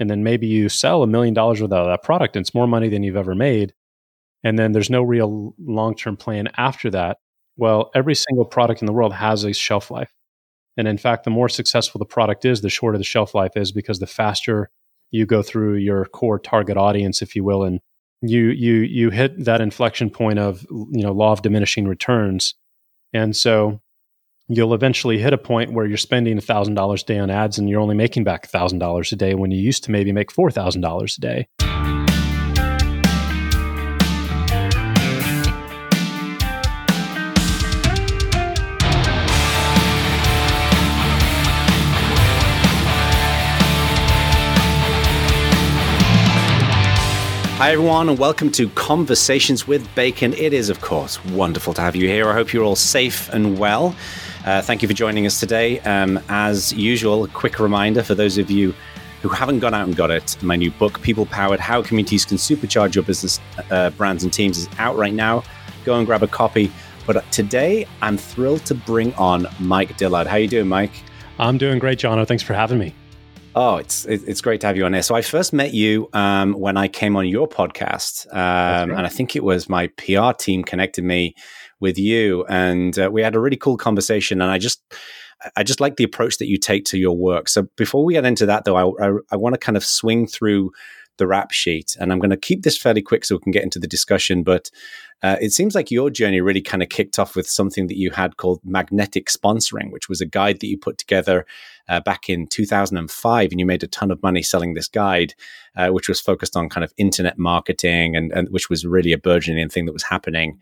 and then maybe you sell a million dollars worth of that product and it's more money than you've ever made and then there's no real long-term plan after that well every single product in the world has a shelf life. And in fact the more successful the product is the shorter the shelf life is because the faster you go through your core target audience if you will and you you you hit that inflection point of you know law of diminishing returns. And so you'll eventually hit a point where you're spending $1000 a day on ads and you're only making back $1000 a day when you used to maybe make $4000 a day Hi, everyone, and welcome to Conversations with Bacon. It is, of course, wonderful to have you here. I hope you're all safe and well. Uh, thank you for joining us today. Um, as usual, a quick reminder for those of you who haven't gone out and got it, my new book, People Powered How Communities Can Supercharge Your Business, uh, Brands, and Teams, is out right now. Go and grab a copy. But today, I'm thrilled to bring on Mike Dillard. How you doing, Mike? I'm doing great, Jono. Thanks for having me. Oh, it's it's great to have you on here. So I first met you um, when I came on your podcast, um, and I think it was my PR team connected me with you, and uh, we had a really cool conversation. And I just I just like the approach that you take to your work. So before we get into that, though, I, I, I want to kind of swing through the rap sheet, and I'm going to keep this fairly quick so we can get into the discussion. But uh, it seems like your journey really kind of kicked off with something that you had called magnetic sponsoring, which was a guide that you put together uh, back in 2005, and you made a ton of money selling this guide, uh, which was focused on kind of internet marketing, and, and which was really a burgeoning thing that was happening.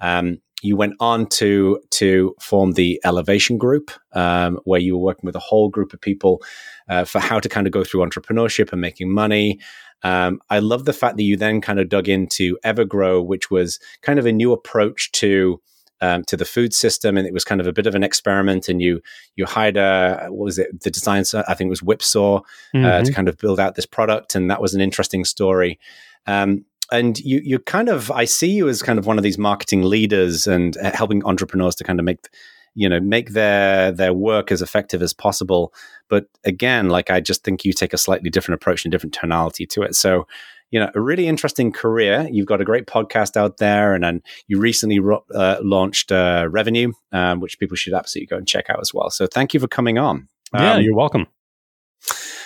Um, you went on to to form the Elevation Group, um, where you were working with a whole group of people uh, for how to kind of go through entrepreneurship and making money. Um, I love the fact that you then kind of dug into Evergrow, which was kind of a new approach to um, to the food system, and it was kind of a bit of an experiment. And you you hired a what was it? The design, I think it was Whipsaw, mm-hmm. uh, to mm-hmm. kind of build out this product, and that was an interesting story. Um, and you you kind of I see you as kind of one of these marketing leaders and uh, helping entrepreneurs to kind of make you know make their their work as effective as possible. But again like i just think you take a slightly different approach and different tonality to it. So you know a really interesting career. You've got a great podcast out there and then you recently ro- uh, launched uh, revenue um, which people should absolutely go and check out as well. So thank you for coming on. Yeah um, you're welcome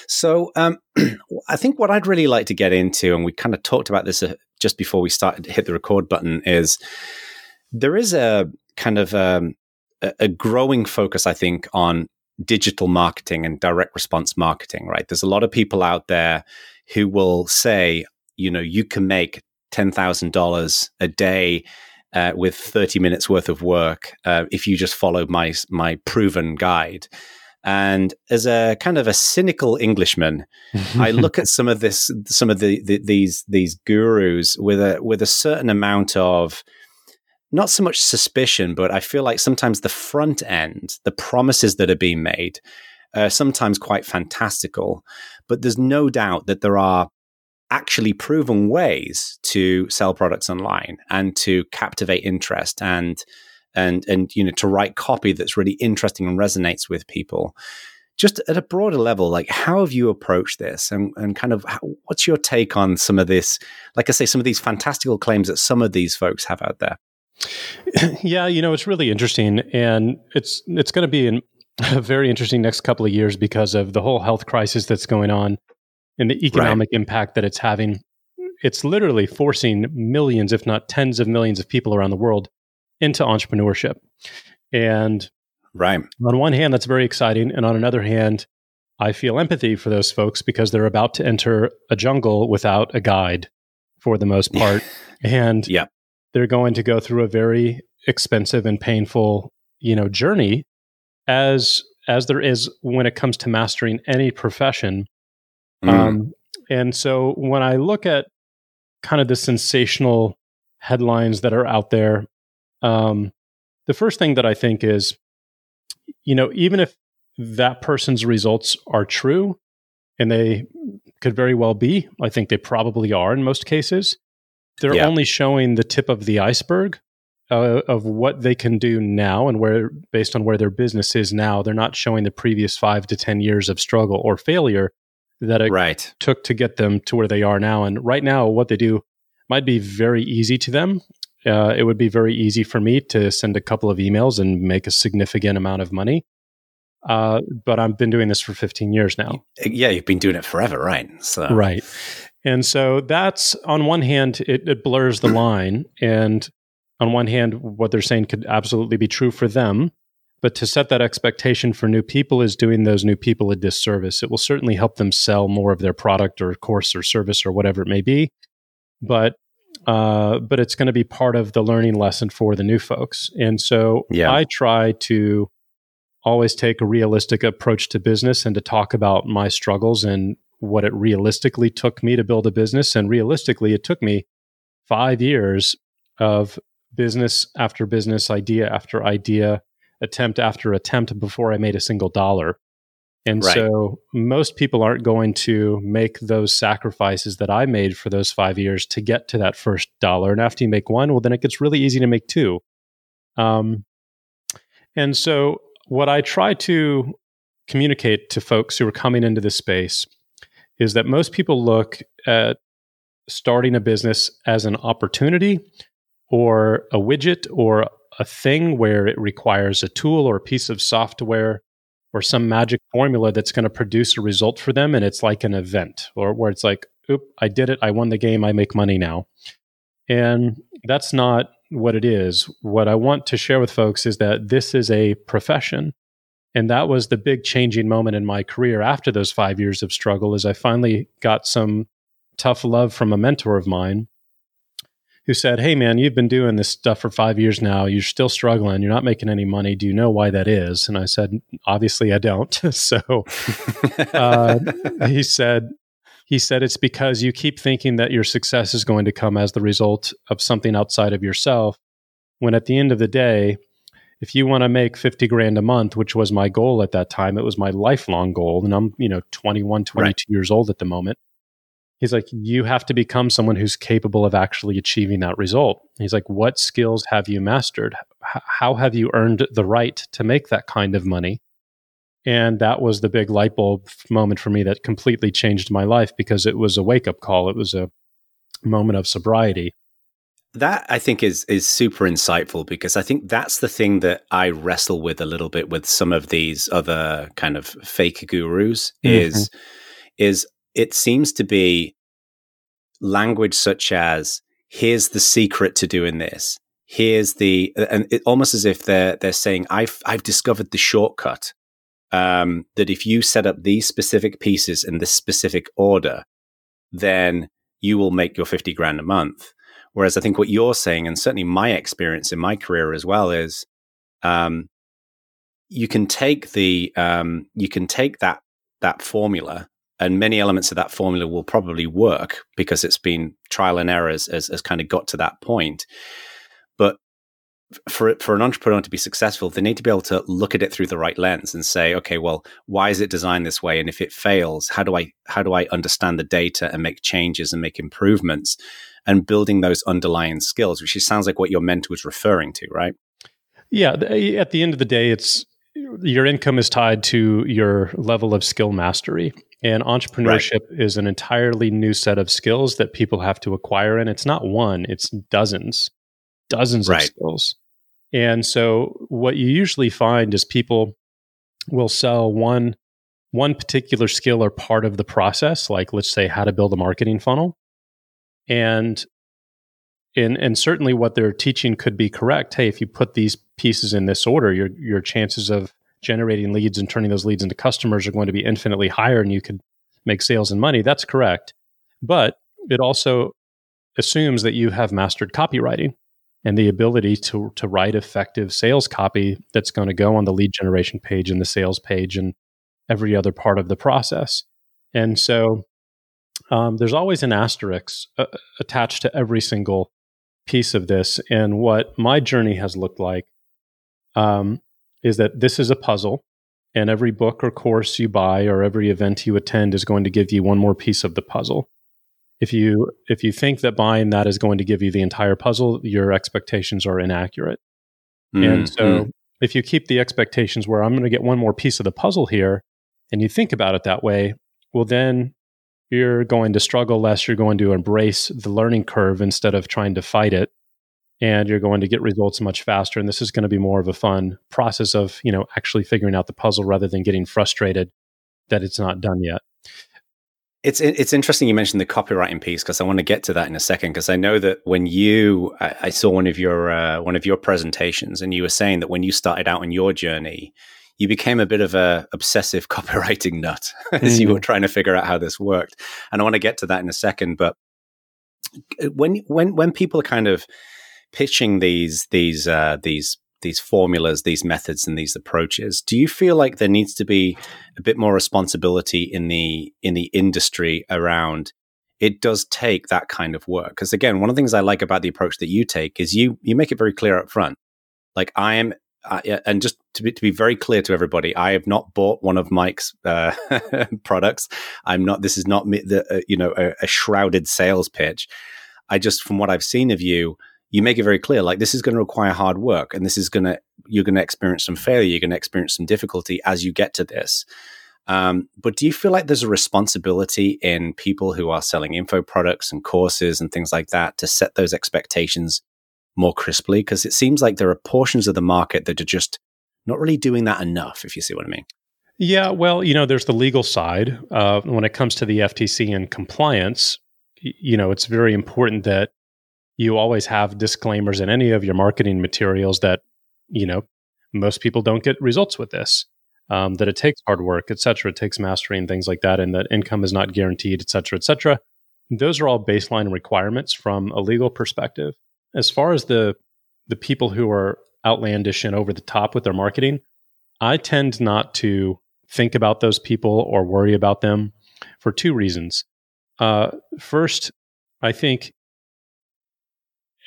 so um, i think what i'd really like to get into and we kind of talked about this uh, just before we started to hit the record button is there is a kind of um, a growing focus, I think, on digital marketing and direct response marketing, right? There's a lot of people out there who will say, you know, you can make $10,000 a day uh, with 30 minutes worth of work uh, if you just follow my, my proven guide. And as a kind of a cynical Englishman, I look at some of this, some of the, the, these these gurus with a with a certain amount of not so much suspicion, but I feel like sometimes the front end, the promises that are being made, are sometimes quite fantastical. But there's no doubt that there are actually proven ways to sell products online and to captivate interest and and and you know to write copy that's really interesting and resonates with people just at a broader level like how have you approached this and, and kind of how, what's your take on some of this like i say some of these fantastical claims that some of these folks have out there yeah, you know, it's really interesting, and it's it's going to be an, a very interesting next couple of years because of the whole health crisis that's going on and the economic right. impact that it's having. It's literally forcing millions, if not tens of millions, of people around the world into entrepreneurship. And right on one hand, that's very exciting, and on another hand, I feel empathy for those folks because they're about to enter a jungle without a guide for the most part. and yeah they're going to go through a very expensive and painful, you know, journey as as there is when it comes to mastering any profession. Mm. Um, and so when I look at kind of the sensational headlines that are out there, um, the first thing that I think is, you know, even if that person's results are true, and they could very well be, I think they probably are in most cases. They're yeah. only showing the tip of the iceberg uh, of what they can do now and where, based on where their business is now. They're not showing the previous five to 10 years of struggle or failure that it right. took to get them to where they are now. And right now, what they do might be very easy to them. Uh, it would be very easy for me to send a couple of emails and make a significant amount of money. Uh, but I've been doing this for 15 years now. Yeah, you've been doing it forever, right? So. Right. And so that's on one hand, it, it blurs the line. And on one hand, what they're saying could absolutely be true for them. But to set that expectation for new people is doing those new people a disservice. It will certainly help them sell more of their product or course or service or whatever it may be. But uh, but it's going to be part of the learning lesson for the new folks. And so yeah. I try to always take a realistic approach to business and to talk about my struggles and what it realistically took me to build a business. And realistically, it took me five years of business after business, idea after idea, attempt after attempt before I made a single dollar. And right. so most people aren't going to make those sacrifices that I made for those five years to get to that first dollar. And after you make one, well, then it gets really easy to make two. Um, and so what I try to communicate to folks who are coming into this space is that most people look at starting a business as an opportunity or a widget or a thing where it requires a tool or a piece of software or some magic formula that's going to produce a result for them and it's like an event or where it's like oop i did it i won the game i make money now and that's not what it is. What I want to share with folks is that this is a profession. And that was the big changing moment in my career after those five years of struggle is I finally got some tough love from a mentor of mine who said, Hey man, you've been doing this stuff for five years now. You're still struggling. You're not making any money. Do you know why that is? And I said, Obviously, I don't. so uh, he said, he said it's because you keep thinking that your success is going to come as the result of something outside of yourself. When at the end of the day, if you want to make 50 grand a month, which was my goal at that time, it was my lifelong goal. And I'm, you know, 21, 22 right. years old at the moment. He's like, you have to become someone who's capable of actually achieving that result. He's like, what skills have you mastered? H- how have you earned the right to make that kind of money? And that was the big light bulb moment for me that completely changed my life because it was a wake up call. It was a moment of sobriety. That I think is is super insightful because I think that's the thing that I wrestle with a little bit with some of these other kind of fake gurus mm-hmm. is is it seems to be language such as here's the secret to doing this here's the and it almost as if they're they're saying I've I've discovered the shortcut um, that if you set up these specific pieces in this specific order, then you will make your 50 grand a month. Whereas I think what you're saying, and certainly my experience in my career as well, is um, you can take the um, you can take that that formula, and many elements of that formula will probably work because it's been trial and errors as, as kind of got to that point. But for for an entrepreneur to be successful, they need to be able to look at it through the right lens and say, okay, well, why is it designed this way? And if it fails, how do I how do I understand the data and make changes and make improvements? And building those underlying skills, which sounds like what your mentor was referring to, right? Yeah. At the end of the day, it's your income is tied to your level of skill mastery. And entrepreneurship right. is an entirely new set of skills that people have to acquire. And it's not one, it's dozens dozens right. of skills. And so what you usually find is people will sell one one particular skill or part of the process, like let's say how to build a marketing funnel. And and and certainly what they're teaching could be correct. Hey, if you put these pieces in this order, your your chances of generating leads and turning those leads into customers are going to be infinitely higher and you could make sales and money. That's correct. But it also assumes that you have mastered copywriting and the ability to to write effective sales copy that's going to go on the lead generation page and the sales page and every other part of the process. And so um, there's always an asterisk uh, attached to every single piece of this. And what my journey has looked like um, is that this is a puzzle, and every book or course you buy or every event you attend is going to give you one more piece of the puzzle if you if you think that buying that is going to give you the entire puzzle your expectations are inaccurate mm, and so mm. if you keep the expectations where i'm going to get one more piece of the puzzle here and you think about it that way well, then you're going to struggle less. You're going to embrace the learning curve instead of trying to fight it. And you're going to get results much faster. And this is going to be more of a fun process of, you know, actually figuring out the puzzle rather than getting frustrated that it's not done yet. It's it's interesting you mentioned the copywriting piece because I want to get to that in a second because I know that when you I, I saw one of your uh, one of your presentations and you were saying that when you started out on your journey you became a bit of a obsessive copywriting nut as mm. you were mm. trying to figure out how this worked. And I want to get to that in a second. But uh, when when when people are kind of pitching these these uh, these these formulas, these methods, and these approaches, do you feel like there needs to be a bit more responsibility in the in the industry around? It does take that kind of work because again, one of the things I like about the approach that you take is you you make it very clear up front. Like I am uh, and just to be, to be very clear to everybody, I have not bought one of Mike's uh, products. I'm not. This is not the uh, you know a, a, shrouded sales pitch. I just, from what I've seen of you, you make it very clear. Like this is going to require hard work, and this is going to you're going to experience some failure. You're going to experience some difficulty as you get to this. Um, but do you feel like there's a responsibility in people who are selling info products and courses and things like that to set those expectations more crisply? Because it seems like there are portions of the market that are just not really doing that enough, if you see what I mean. Yeah, well, you know, there's the legal side. Uh, when it comes to the FTC and compliance, you know, it's very important that you always have disclaimers in any of your marketing materials that, you know, most people don't get results with this. Um, that it takes hard work, et cetera. It takes mastery and things like that, and that income is not guaranteed, et cetera, et cetera. Those are all baseline requirements from a legal perspective. As far as the the people who are outlandish and over the top with their marketing, I tend not to think about those people or worry about them for two reasons. Uh, first, I think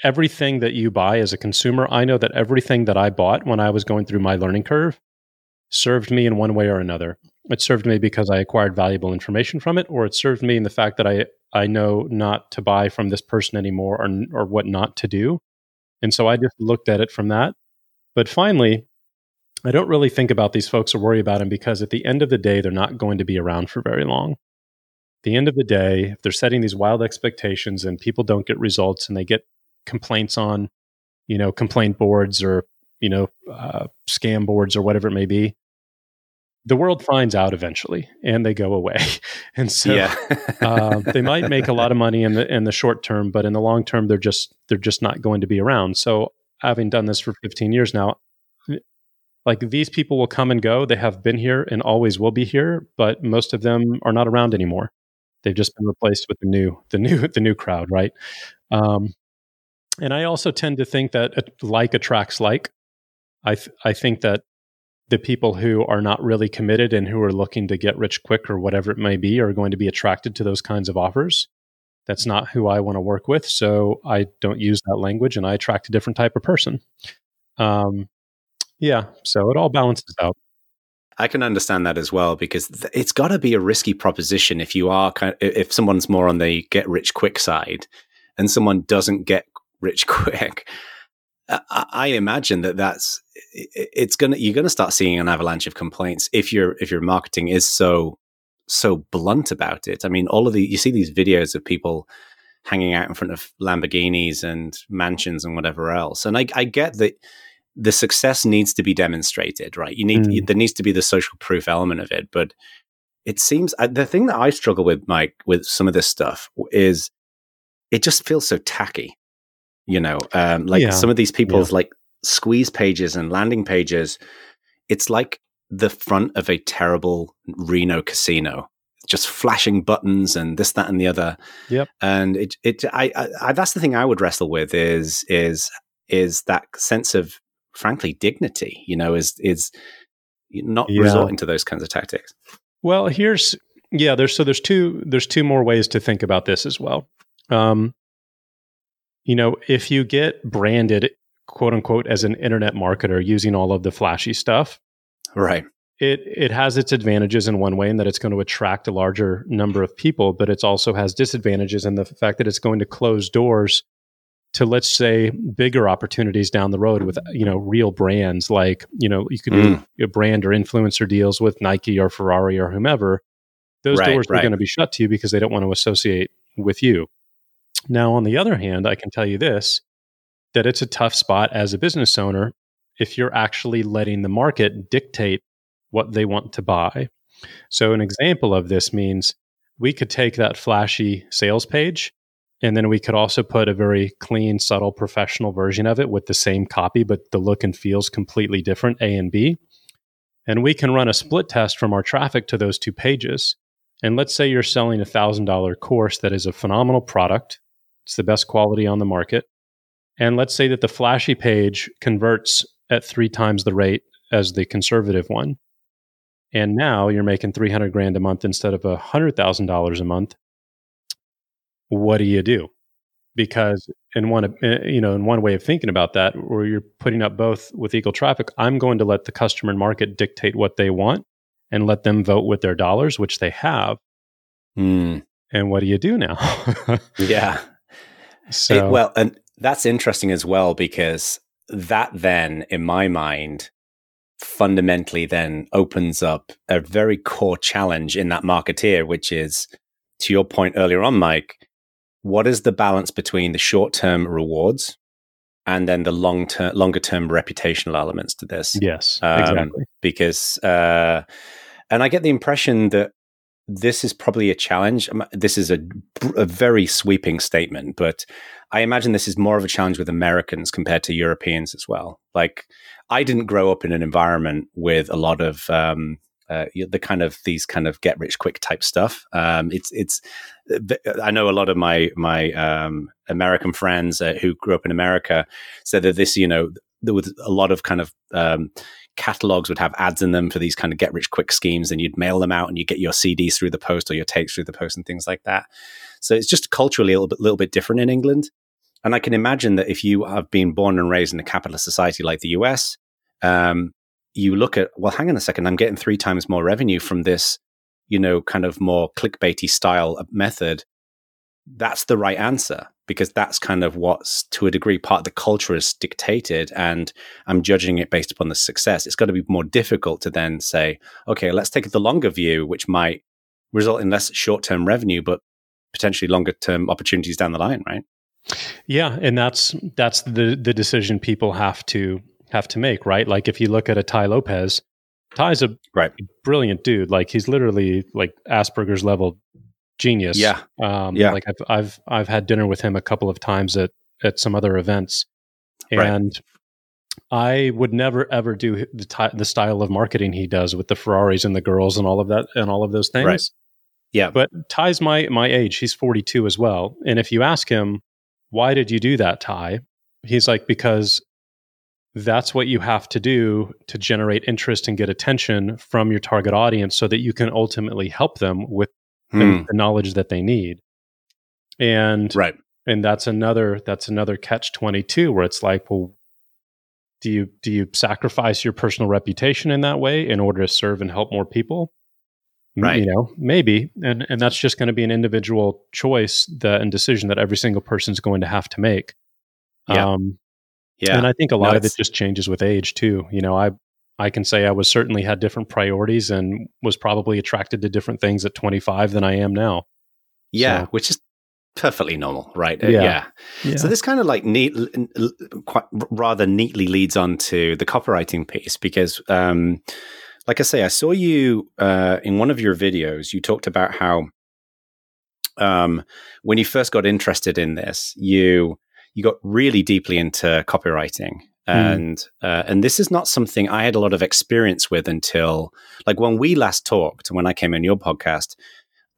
everything that you buy as a consumer, I know that everything that I bought when I was going through my learning curve served me in one way or another. It served me because I acquired valuable information from it, or it served me in the fact that I I know not to buy from this person anymore or, or what not to do. And so I just looked at it from that. But finally, I don't really think about these folks or worry about them because at the end of the day, they're not going to be around for very long. At the end of the day, if they're setting these wild expectations and people don't get results and they get complaints on, you know, complaint boards or, you know, uh, scam boards or whatever it may be, the world finds out eventually and they go away. And so yeah. uh, they might make a lot of money in the in the short term, but in the long term, they're just they're just not going to be around. So having done this for 15 years now, like these people will come and go. They have been here and always will be here, but most of them are not around anymore. They've just been replaced with the new the new the new crowd, right? Um, and I also tend to think that like attracts like. I th- I think that the people who are not really committed and who are looking to get rich quick or whatever it may be are going to be attracted to those kinds of offers. That's not who I want to work with. So I don't use that language and I attract a different type of person. Um, yeah. So it all balances out. I can understand that as well because th- it's got to be a risky proposition if you are kind of, if someone's more on the get rich quick side and someone doesn't get rich quick. I imagine that that's it's gonna you're gonna start seeing an avalanche of complaints if your if your marketing is so so blunt about it. I mean, all of the you see these videos of people hanging out in front of Lamborghinis and mansions and whatever else, and I, I get that the success needs to be demonstrated, right? You need mm. there needs to be the social proof element of it, but it seems the thing that I struggle with, Mike, with some of this stuff is it just feels so tacky you know um, like yeah. some of these people's yeah. like squeeze pages and landing pages it's like the front of a terrible reno casino just flashing buttons and this that and the other. Yep. And it it I, I that's the thing i would wrestle with is is is that sense of frankly dignity you know is is not yeah. resorting to those kinds of tactics. Well here's yeah there's so there's two there's two more ways to think about this as well. Um you know, if you get branded, quote unquote, as an internet marketer using all of the flashy stuff, right? It it has its advantages in one way in that it's going to attract a larger number of people, but it also has disadvantages in the fact that it's going to close doors to let's say bigger opportunities down the road with you know real brands like you know you could mm. do a brand or influencer deals with Nike or Ferrari or whomever those right, doors right. are going to be shut to you because they don't want to associate with you. Now, on the other hand, I can tell you this that it's a tough spot as a business owner if you're actually letting the market dictate what they want to buy. So, an example of this means we could take that flashy sales page and then we could also put a very clean, subtle, professional version of it with the same copy, but the look and feels completely different, A and B. And we can run a split test from our traffic to those two pages. And let's say you're selling a $1,000 course that is a phenomenal product, it's the best quality on the market. And let's say that the flashy page converts at three times the rate as the conservative one. And now you're making 300 grand a month instead of $100,000 a month. What do you do? Because in one, eh, you know, in one way of thinking about that, where you're putting up both with equal traffic, I'm going to let the customer and market dictate what they want and let them vote with their dollars, which they have. Mm. And what do you do now? yeah. So, it, well, and that's interesting as well because that then, in my mind, fundamentally then opens up a very core challenge in that marketeer, which is to your point earlier on, Mike, what is the balance between the short term rewards and then the long term, longer term reputational elements to this? Yes, um, exactly. Because, uh, and I get the impression that this is probably a challenge. This is a, a very sweeping statement, but I imagine this is more of a challenge with Americans compared to Europeans as well. Like, I didn't grow up in an environment with a lot of um, uh, the kind of these kind of get rich quick type stuff. Um, it's it's. I know a lot of my my um, American friends uh, who grew up in America said that this, you know, there was a lot of kind of um, catalogs would have ads in them for these kind of get rich quick schemes and you'd mail them out and you get your CDs through the post or your tapes through the post and things like that. So it's just culturally a little bit, little bit different in England. And I can imagine that if you have been born and raised in a capitalist society like the US, um, you look at, well, hang on a second, I'm getting three times more revenue from this, you know, kind of more clickbaity style method. That's the right answer because that's kind of what's to a degree part of the culture is dictated and i'm judging it based upon the success it's got to be more difficult to then say okay let's take the longer view which might result in less short-term revenue but potentially longer term opportunities down the line right yeah and that's that's the the decision people have to have to make right like if you look at a Tai Lopez Tai's a right. brilliant dude like he's literally like asperger's level genius. Yeah, um, yeah. Like I've I've I've had dinner with him a couple of times at at some other events, and right. I would never ever do the ty- the style of marketing he does with the Ferraris and the girls and all of that and all of those things. Right. Yeah, but Tai's my my age. He's forty two as well. And if you ask him why did you do that, Tai? he's like because that's what you have to do to generate interest and get attention from your target audience so that you can ultimately help them with hmm. the knowledge that they need. And right. And that's another that's another catch twenty two where it's like, well, do you do you sacrifice your personal reputation in that way in order to serve and help more people? Right. You know, maybe. And and that's just going to be an individual choice that and decision that every single person's going to have to make. Yeah. Um, yeah. And I think a lot no, of it just changes with age too. You know, I I can say I was certainly had different priorities and was probably attracted to different things at 25 than I am now. Yeah, so. which is perfectly normal, right? Yeah. Uh, yeah. yeah. So this kind of like neat, quite rather neatly leads on to the copywriting piece because, um, like I say, I saw you uh, in one of your videos. You talked about how um, when you first got interested in this, you you got really deeply into copywriting Hmm. and mm. uh, and this is not something I had a lot of experience with until like when we last talked when I came in your podcast.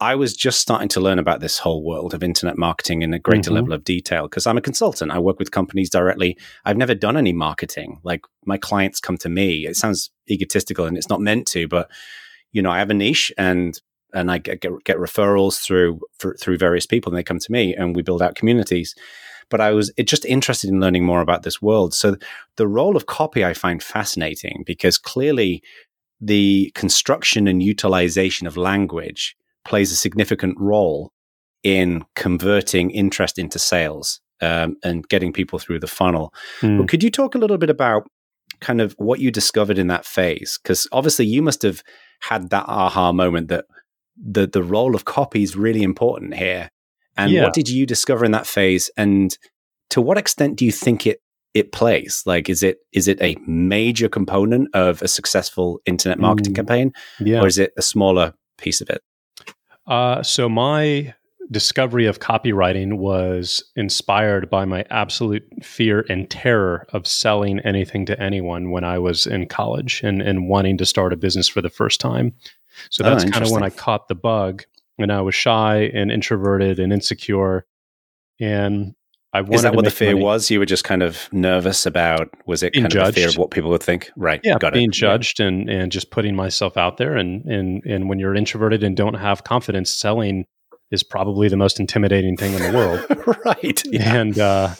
I was just starting to learn about this whole world of internet marketing in a greater mm-hmm. level of detail because I'm a consultant. I work with companies directly. I've never done any marketing. Like my clients come to me. It sounds egotistical and it's not meant to, but you know, I have a niche and and I get, get, get referrals through for, through various people and they come to me and we build out communities but I was just interested in learning more about this world. So the role of copy I find fascinating because clearly the construction and utilization of language plays a significant role in converting interest into sales um, and getting people through the funnel. Mm. But could you talk a little bit about kind of what you discovered in that phase? Because obviously you must have had that aha moment that the the role of copy is really important here. And yeah. what did you discover in that phase? And to what extent do you think it it plays? Like, is it is it a major component of a successful internet marketing mm, campaign, yeah. or is it a smaller piece of it? Uh, so my discovery of copywriting was inspired by my absolute fear and terror of selling anything to anyone when I was in college and, and wanting to start a business for the first time. So that's oh, kind of when I caught the bug and I was shy and introverted and insecure. And I Is that what the fear money. was? You were just kind of nervous about was it being kind judged. of the fear of what people would think? Right. Yeah, Got being it. judged yeah. and and just putting myself out there and and and when you're introverted and don't have confidence, selling is probably the most intimidating thing in the world. right. Yeah. And uh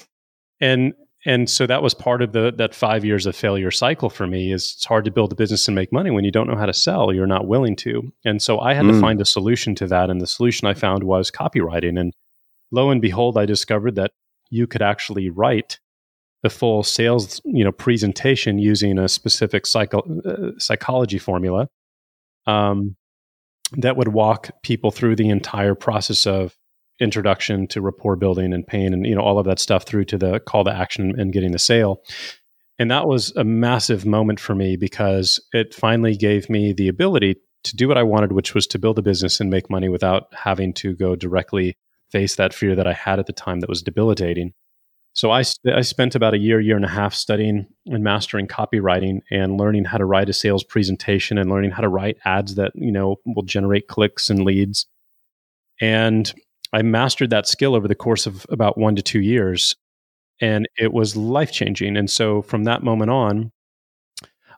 and and so that was part of the that five years of failure cycle for me is it's hard to build a business and make money when you don't know how to sell you're not willing to and so i had mm. to find a solution to that and the solution i found was copywriting and lo and behold i discovered that you could actually write the full sales you know presentation using a specific psycho- uh, psychology formula um, that would walk people through the entire process of introduction to rapport building and pain and you know all of that stuff through to the call to action and getting the sale. And that was a massive moment for me because it finally gave me the ability to do what I wanted, which was to build a business and make money without having to go directly face that fear that I had at the time that was debilitating. So I, I spent about a year, year and a half studying and mastering copywriting and learning how to write a sales presentation and learning how to write ads that, you know, will generate clicks and leads. And I mastered that skill over the course of about one to two years. And it was life changing. And so from that moment on,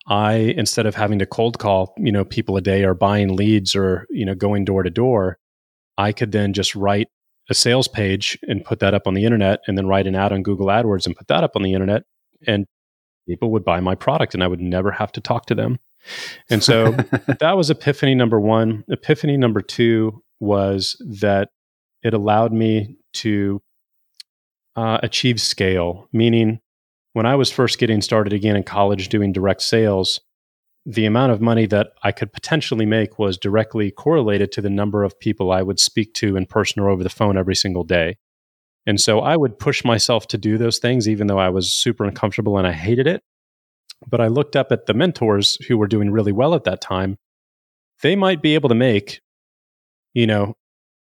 I, instead of having to cold call, you know, people a day or buying leads or, you know, going door to door, I could then just write a sales page and put that up on the internet and then write an ad on Google AdWords and put that up on the internet and people would buy my product and I would never have to talk to them. And so that was epiphany number 1. Epiphany number 2 was that it allowed me to uh, achieve scale, meaning when I was first getting started again in college doing direct sales, the amount of money that I could potentially make was directly correlated to the number of people I would speak to in person or over the phone every single day. And so I would push myself to do those things, even though I was super uncomfortable and I hated it. But I looked up at the mentors who were doing really well at that time. They might be able to make, you know,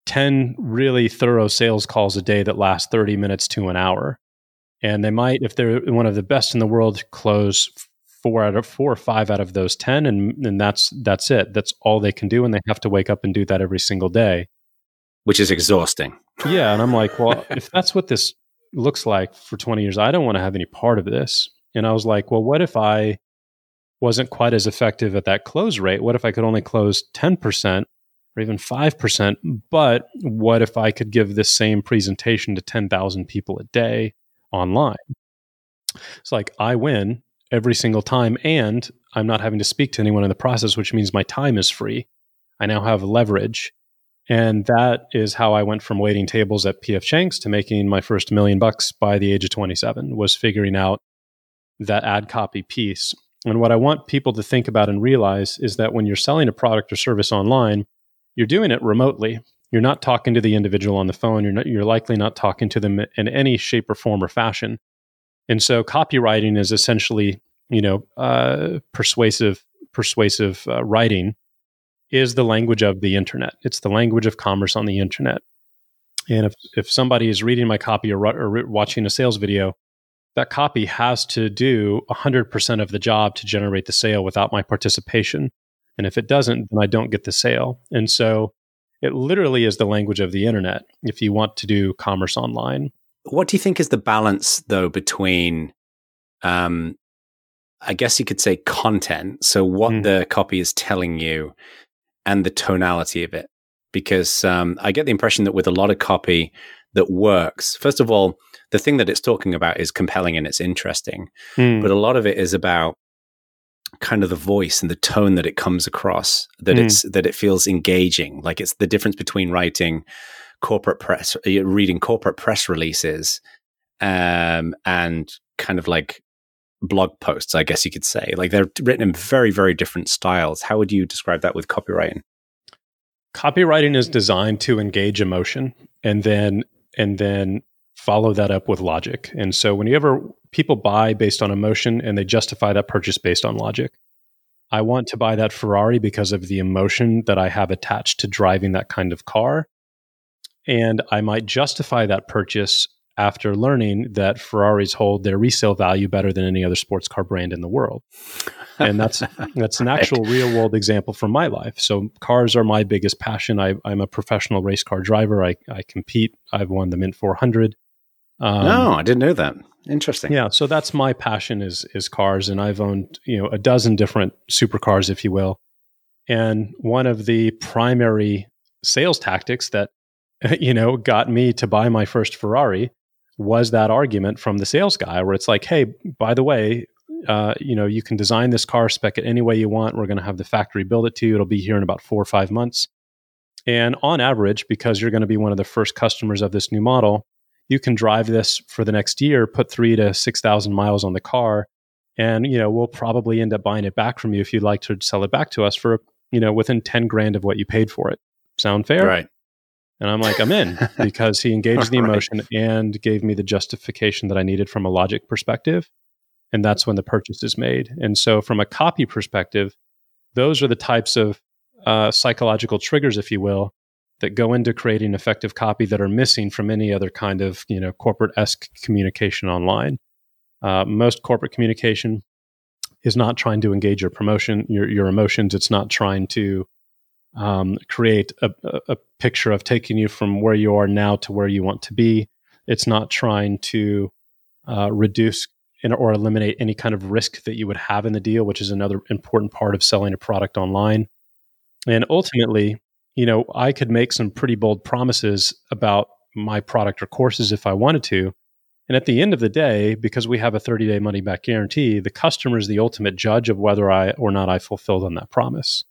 10 really thorough sales calls a day that last 30 minutes to an hour. And they might, if they're one of the best in the world, close four out of four or five out of those 10 and and that's that's it. That's all they can do and they have to wake up and do that every single day. Which is exhausting. Yeah and i'm like well if that's what this looks like for 20 years i don't want to have any part of this. And i was like well what if i wasn't quite as effective at that close rate? What if i could only close 10% or even 5% but what if i could give this same presentation to 10,000 people a day online? It's like i win every single time. And I'm not having to speak to anyone in the process, which means my time is free. I now have leverage. And that is how I went from waiting tables at PF Chang's to making my first million bucks by the age of 27 was figuring out that ad copy piece. And what I want people to think about and realize is that when you're selling a product or service online, you're doing it remotely. You're not talking to the individual on the phone. You're not, you're likely not talking to them in any shape or form or fashion. And so copywriting is essentially, you know, uh, persuasive persuasive uh, writing is the language of the internet. It's the language of commerce on the internet. And if if somebody is reading my copy or, or watching a sales video, that copy has to do 100% of the job to generate the sale without my participation. And if it doesn't, then I don't get the sale. And so it literally is the language of the internet if you want to do commerce online. What do you think is the balance, though, between, um, I guess you could say content, so what mm. the copy is telling you, and the tonality of it? Because um, I get the impression that with a lot of copy that works, first of all, the thing that it's talking about is compelling and it's interesting, mm. but a lot of it is about kind of the voice and the tone that it comes across that mm. it's that it feels engaging like it's the difference between writing corporate press, reading corporate press releases, um, and kind of like blog posts, I guess you could say. Like they're written in very, very different styles. How would you describe that with copywriting? copywriting is designed to engage emotion and then and then follow that up with logic. And so whenever people buy based on emotion and they justify that purchase based on logic, I want to buy that Ferrari because of the emotion that I have attached to driving that kind of car. And I might justify that purchase after learning that Ferraris hold their resale value better than any other sports car brand in the world. And that's that's an actual real world example from my life. So cars are my biggest passion. I, am a professional race car driver. I, I compete. I've won the Mint 400. Um, no, I didn't know that. Interesting. Yeah, so that's my passion is is cars, and I've owned you know a dozen different supercars, if you will. And one of the primary sales tactics that you know got me to buy my first Ferrari was that argument from the sales guy, where it's like, hey, by the way, uh, you know, you can design this car, spec it any way you want. We're going to have the factory build it to you. It'll be here in about four or five months. And on average, because you're going to be one of the first customers of this new model, you can drive this for the next year, put three to 6,000 miles on the car. And, you know, we'll probably end up buying it back from you if you'd like to sell it back to us for, you know, within 10 grand of what you paid for it. Sound fair? Right. And I'm like, I'm in because he engaged the emotion right. and gave me the justification that I needed from a logic perspective. And that's when the purchase is made. And so, from a copy perspective, those are the types of uh, psychological triggers, if you will, that go into creating effective copy that are missing from any other kind of you know corporate esque communication online. Uh, most corporate communication is not trying to engage your promotion, your your emotions. It's not trying to um, create a, a picture of taking you from where you are now to where you want to be. It's not trying to uh, reduce or eliminate any kind of risk that you would have in the deal, which is another important part of selling a product online. And ultimately, you know, I could make some pretty bold promises about my product or courses if I wanted to. And at the end of the day, because we have a 30 day money back guarantee, the customer is the ultimate judge of whether I or not I fulfilled on that promise.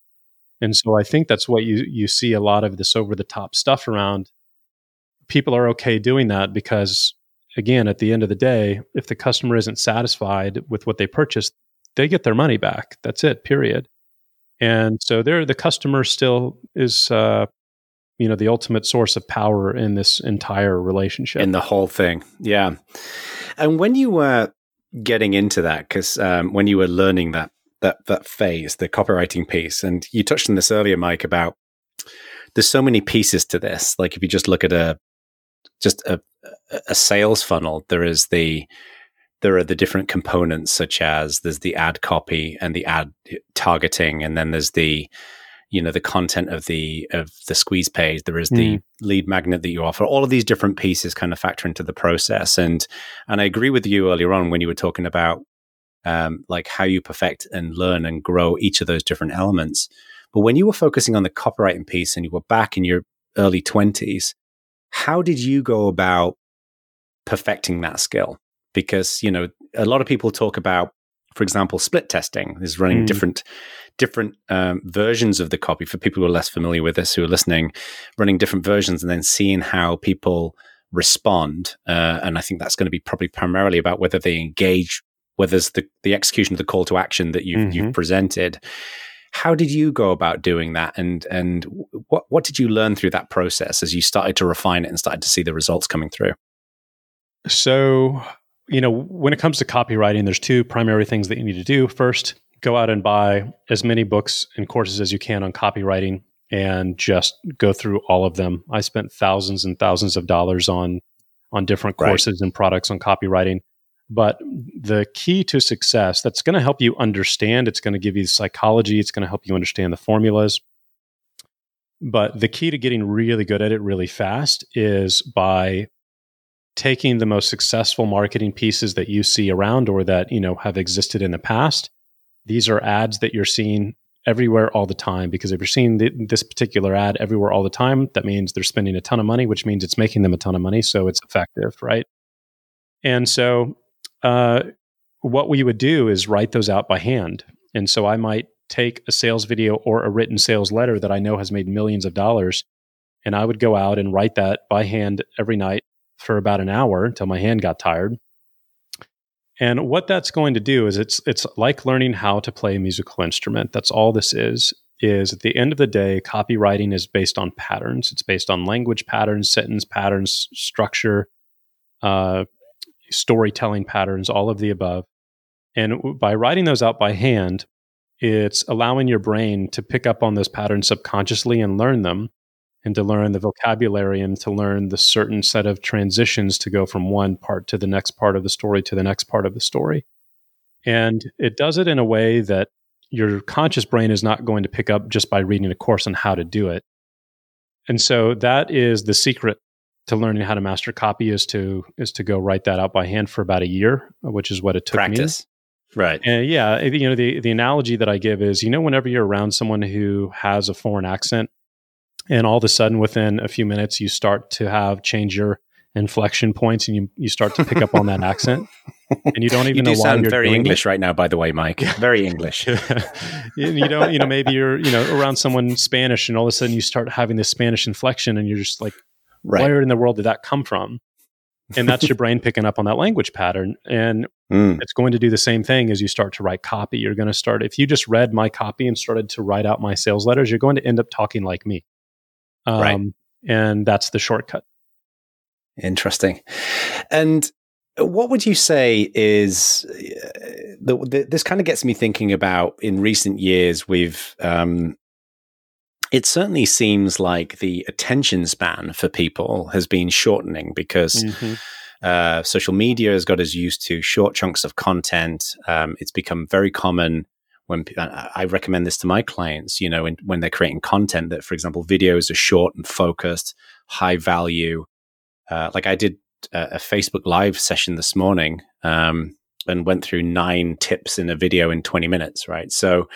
And so I think that's what you you see a lot of this over the top stuff around. People are okay doing that because again, at the end of the day, if the customer isn't satisfied with what they purchased, they get their money back. That's it, period. And so there, the customer still is, uh, you know, the ultimate source of power in this entire relationship. In the whole thing. Yeah. And when you were getting into that, because um, when you were learning that, that, that phase, the copywriting piece, and you touched on this earlier, Mike, about there's so many pieces to this. Like if you just look at a, just a, a sales funnel, there is the, there are the different components such as there's the ad copy and the ad targeting and then there's the you know the content of the of the squeeze page there is the mm. lead magnet that you offer all of these different pieces kind of factor into the process and and i agree with you earlier on when you were talking about um, like how you perfect and learn and grow each of those different elements but when you were focusing on the copywriting piece and you were back in your early 20s how did you go about perfecting that skill because you know a lot of people talk about for example split testing is running mm. different different um, versions of the copy for people who are less familiar with this who are listening running different versions and then seeing how people respond uh, and i think that's going to be probably primarily about whether they engage whether it's the, the execution of the call to action that you've, mm-hmm. you've presented how did you go about doing that and and what what did you learn through that process as you started to refine it and started to see the results coming through so you know, when it comes to copywriting, there's two primary things that you need to do. First, go out and buy as many books and courses as you can on copywriting and just go through all of them. I spent thousands and thousands of dollars on on different courses right. and products on copywriting. But the key to success that's going to help you understand, it's going to give you psychology, it's going to help you understand the formulas. But the key to getting really good at it really fast is by taking the most successful marketing pieces that you see around or that you know have existed in the past these are ads that you're seeing everywhere all the time because if you're seeing this particular ad everywhere all the time that means they're spending a ton of money which means it's making them a ton of money so it's effective right and so uh, what we would do is write those out by hand and so i might take a sales video or a written sales letter that i know has made millions of dollars and i would go out and write that by hand every night for about an hour until my hand got tired. And what that's going to do is it's it's like learning how to play a musical instrument. That's all this is. is at the end of the day, copywriting is based on patterns. It's based on language patterns, sentence patterns, structure, uh, storytelling patterns, all of the above. And by writing those out by hand, it's allowing your brain to pick up on those patterns subconsciously and learn them and to learn the vocabulary and to learn the certain set of transitions to go from one part to the next part of the story to the next part of the story. And it does it in a way that your conscious brain is not going to pick up just by reading a course on how to do it. And so that is the secret to learning how to master copy is to is to go write that out by hand for about a year, which is what it took me. Practice. me. Right. And yeah, you know the the analogy that I give is you know whenever you're around someone who has a foreign accent and all of a sudden within a few minutes you start to have change your inflection points and you, you start to pick up on that accent and you don't even you do know why sound you're very doing english it. right now by the way mike very english you, you don't you know maybe you're you know around someone spanish and all of a sudden you start having this spanish inflection and you're just like right. where in the world did that come from and that's your brain picking up on that language pattern and Mm. it's going to do the same thing as you start to write copy you're going to start if you just read my copy and started to write out my sales letters you're going to end up talking like me um, Right. and that's the shortcut Interesting. And what would you say is uh, the, the, this kind of gets me thinking about in recent years we've um, it certainly seems like the attention span for people has been shortening because Mhm. uh, social media has got us used to short chunks of content. Um, it's become very common when I I recommend this to my clients, you know, when, when they're creating content that, for example, videos are short and focused, high value. Uh, like I did a, a Facebook live session this morning um, and went through nine tips in a video in 20 minutes, right? So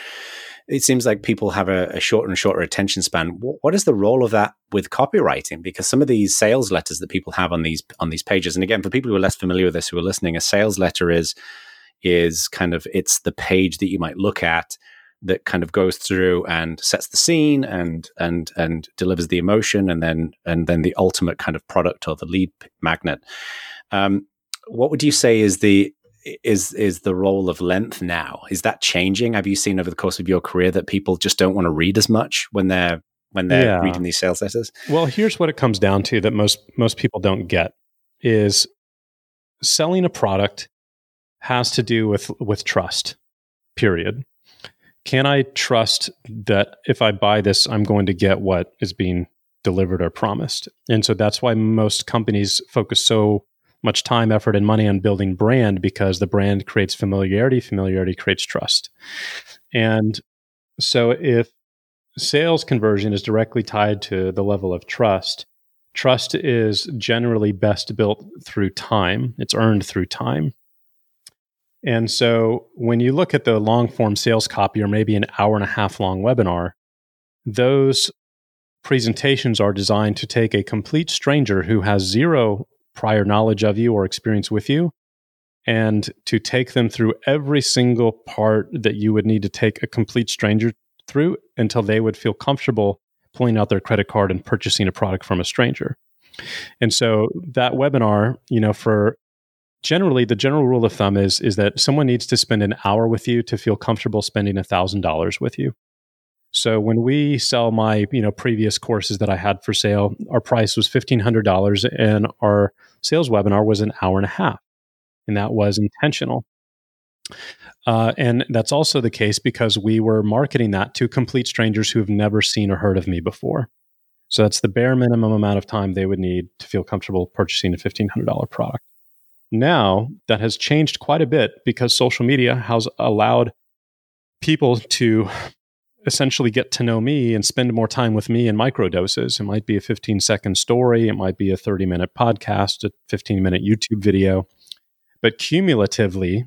it seems like people have a, a shorter and shorter attention span. What, what is the role of that with copywriting? Because some of these sales letters that people have on these on these pages, and again, for people who are less familiar with this, who are listening, a sales letter is is kind of it's the page that you might look at that kind of goes through and sets the scene and and and delivers the emotion and then and then the ultimate kind of product or the lead magnet. Um, what would you say is the is is the role of length now? Is that changing? Have you seen over the course of your career that people just don't want to read as much when they're when they're Yeah. reading these sales letters? well here's what it comes down to that most most people don't get is selling a product has to do with with trust period can i trust that if i buy this i'm going to get what is being delivered or promised and so that's why most companies focus so much time effort and money on building brand because the brand creates familiarity familiarity creates trust. And so if sales conversion is directly tied to the level of trust trust is generally best built through time. It's earned through time. And so when you look at the long form sales copy or maybe an hour and a half long webinar, those presentations are designed to take a complete stranger who has zero prior knowledge of you or experience with you and to take them through every single part that you would need to take a complete stranger through until they would feel comfortable pulling out their credit card and purchasing a product from a stranger. And so that webinar, you know, for generally the general rule of thumb is is that someone needs to spend an hour with you to feel comfortable spending a thousand dollars with you so when we sell my you know previous courses that i had for sale our price was $1500 and our sales webinar was an hour and a half and that was intentional. Uh, and that's also the case because we were marketing that to complete strangers who have never seen or heard of me before. So that's the bare minimum amount of time they would need to feel comfortable purchasing a $1500 product. Now that has changed quite a bit because social media has allowed people to essentially get to know me and spend more time with me in micro doses. It might be a 15 second story, it might be a 30 minute podcast, a 15 minute YouTube video. But cumulatively,